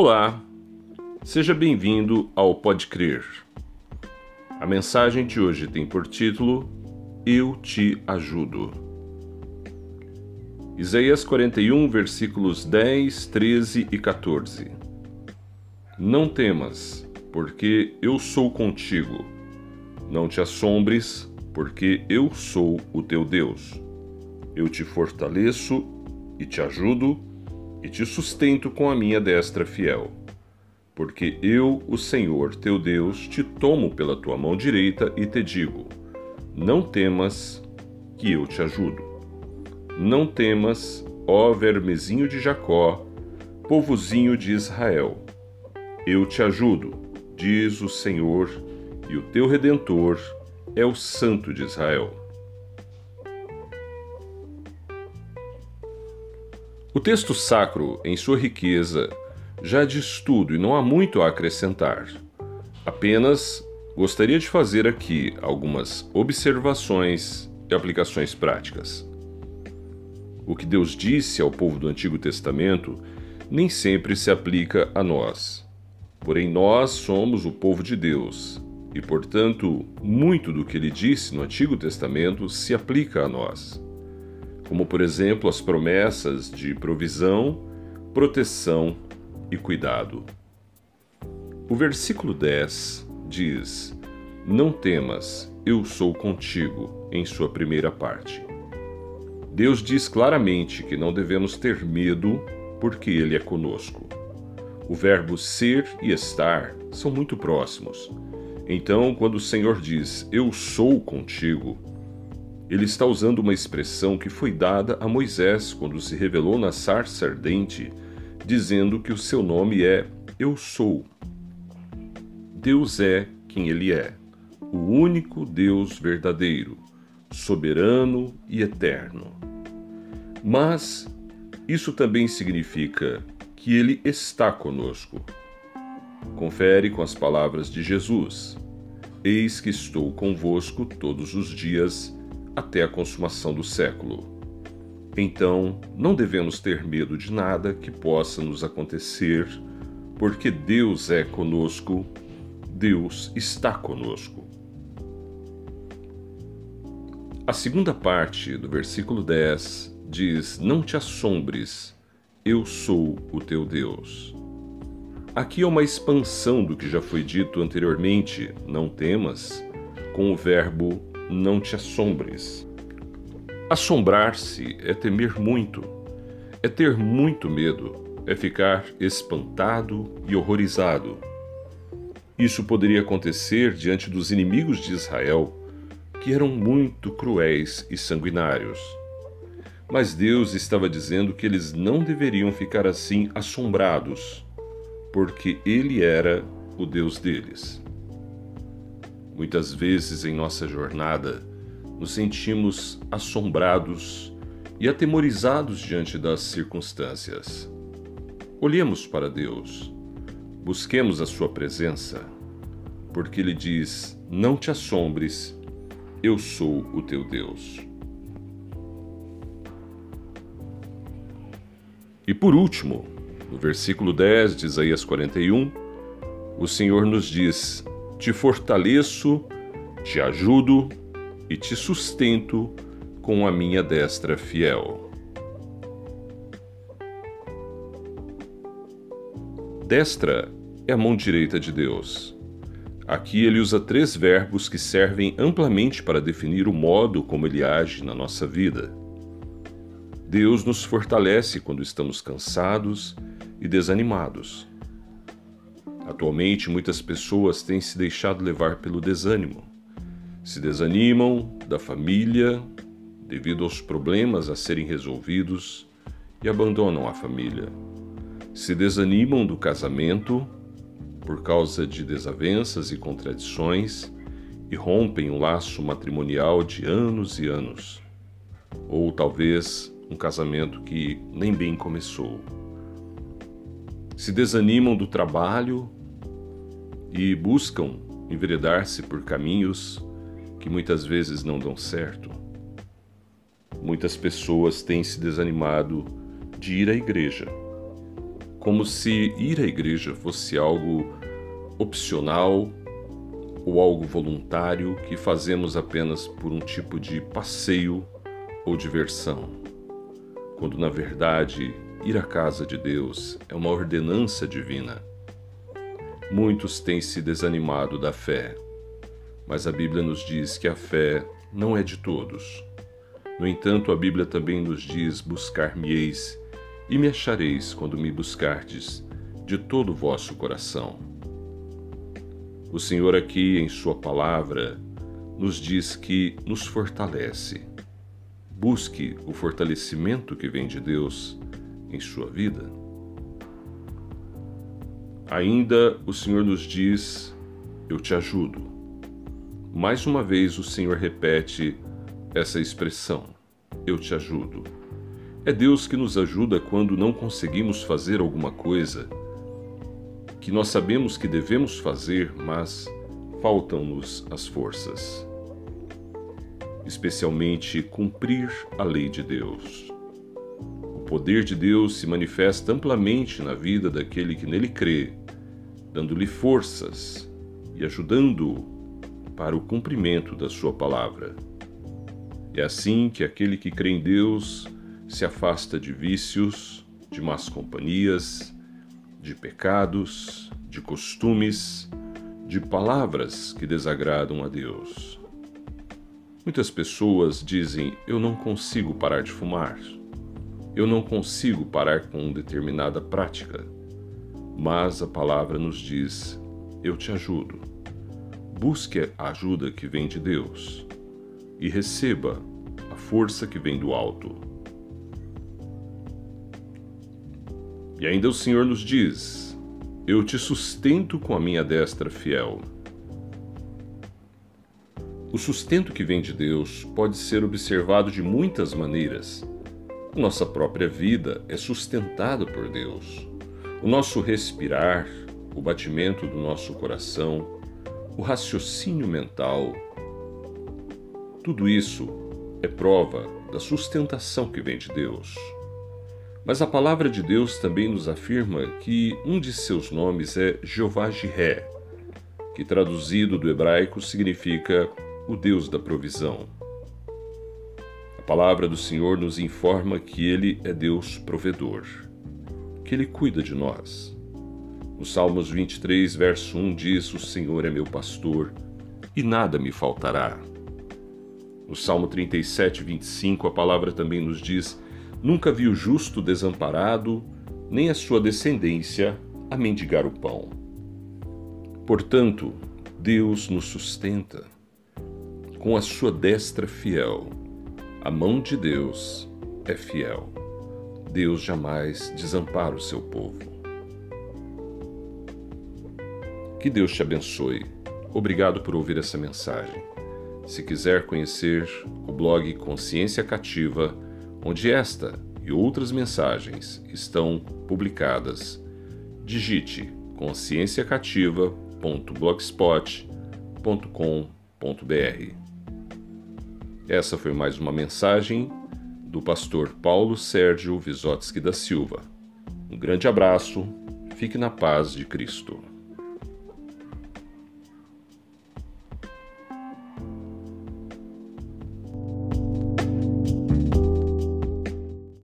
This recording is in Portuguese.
Olá, seja bem-vindo ao Pode Crer. A mensagem de hoje tem por título Eu te ajudo. Isaías 41, versículos 10, 13 e 14. Não temas, porque eu sou contigo. Não te assombres, porque eu sou o teu Deus. Eu te fortaleço e te ajudo e te sustento com a minha destra fiel. Porque eu, o Senhor teu Deus, te tomo pela tua mão direita e te digo: Não temas, que eu te ajudo. Não temas, ó vermezinho de Jacó, povozinho de Israel. Eu te ajudo, diz o Senhor, e o teu redentor é o Santo de Israel. O texto sacro, em sua riqueza, já diz tudo e não há muito a acrescentar. Apenas gostaria de fazer aqui algumas observações e aplicações práticas. O que Deus disse ao povo do Antigo Testamento nem sempre se aplica a nós. Porém, nós somos o povo de Deus e, portanto, muito do que ele disse no Antigo Testamento se aplica a nós como por exemplo as promessas de provisão, proteção e cuidado. O versículo 10 diz: Não temas, eu sou contigo, em sua primeira parte. Deus diz claramente que não devemos ter medo porque Ele é conosco. O verbo ser e estar são muito próximos. Então, quando o Senhor diz Eu sou contigo, ele está usando uma expressão que foi dada a Moisés quando se revelou na sarça ardente, dizendo que o seu nome é Eu Sou. Deus é quem Ele é, o único Deus verdadeiro, soberano e eterno. Mas isso também significa que Ele está conosco. Confere com as palavras de Jesus: Eis que estou convosco todos os dias até a consumação do século. Então, não devemos ter medo de nada que possa nos acontecer, porque Deus é conosco, Deus está conosco. A segunda parte do versículo 10 diz: Não te assombres, eu sou o teu Deus. Aqui é uma expansão do que já foi dito anteriormente, não temas, com o verbo não te assombres. Assombrar-se é temer muito, é ter muito medo, é ficar espantado e horrorizado. Isso poderia acontecer diante dos inimigos de Israel, que eram muito cruéis e sanguinários. Mas Deus estava dizendo que eles não deveriam ficar assim assombrados, porque Ele era o Deus deles. Muitas vezes em nossa jornada nos sentimos assombrados e atemorizados diante das circunstâncias. Olhemos para Deus, busquemos a Sua presença, porque Ele diz: Não te assombres, eu sou o teu Deus. E por último, no versículo 10 de Isaías 41, o Senhor nos diz: te fortaleço, te ajudo e te sustento com a minha destra fiel. Destra é a mão direita de Deus. Aqui ele usa três verbos que servem amplamente para definir o modo como ele age na nossa vida. Deus nos fortalece quando estamos cansados e desanimados. Atualmente, muitas pessoas têm se deixado levar pelo desânimo. Se desanimam da família devido aos problemas a serem resolvidos e abandonam a família. Se desanimam do casamento por causa de desavenças e contradições e rompem um laço matrimonial de anos e anos. Ou talvez um casamento que nem bem começou. Se desanimam do trabalho e buscam enveredar-se por caminhos que muitas vezes não dão certo. Muitas pessoas têm se desanimado de ir à igreja. como se ir à igreja fosse algo opcional ou algo voluntário que fazemos apenas por um tipo de passeio ou diversão, quando na verdade ir à casa de Deus é uma ordenança divina. Muitos têm se desanimado da fé, mas a Bíblia nos diz que a fé não é de todos. No entanto, a Bíblia também nos diz: Buscar-me-eis e me achareis quando me buscardes de todo o vosso coração. O Senhor, aqui em Sua palavra, nos diz que nos fortalece. Busque o fortalecimento que vem de Deus em sua vida. Ainda o Senhor nos diz: Eu te ajudo. Mais uma vez o Senhor repete essa expressão: Eu te ajudo. É Deus que nos ajuda quando não conseguimos fazer alguma coisa que nós sabemos que devemos fazer, mas faltam-nos as forças. Especialmente cumprir a lei de Deus. O poder de Deus se manifesta amplamente na vida daquele que nele crê, dando-lhe forças e ajudando-o para o cumprimento da sua palavra. É assim que aquele que crê em Deus se afasta de vícios, de más companhias, de pecados, de costumes, de palavras que desagradam a Deus. Muitas pessoas dizem: Eu não consigo parar de fumar. Eu não consigo parar com determinada prática. Mas a palavra nos diz: Eu te ajudo. Busque a ajuda que vem de Deus e receba a força que vem do alto. E ainda o Senhor nos diz: Eu te sustento com a minha destra fiel. O sustento que vem de Deus pode ser observado de muitas maneiras. Nossa própria vida é sustentada por Deus. O nosso respirar, o batimento do nosso coração, o raciocínio mental, tudo isso é prova da sustentação que vem de Deus. Mas a palavra de Deus também nos afirma que um de seus nomes é Jeová Jiré, que traduzido do hebraico significa o Deus da provisão. A palavra do Senhor nos informa que Ele é Deus provedor, que Ele cuida de nós. No Salmos 23, verso 1 diz: O Senhor é meu pastor e nada me faltará. No Salmo 37, 25, a palavra também nos diz: Nunca vi o justo desamparado, nem a sua descendência a mendigar o pão. Portanto, Deus nos sustenta com a sua destra fiel. A mão de Deus é fiel. Deus jamais desampara o seu povo. Que Deus te abençoe. Obrigado por ouvir essa mensagem. Se quiser conhecer o blog Consciência Cativa, onde esta e outras mensagens estão publicadas, digite conscienciacativa.blogspot.com.br. Essa foi mais uma mensagem do pastor Paulo Sérgio Visotsky da Silva. Um grande abraço, fique na paz de Cristo.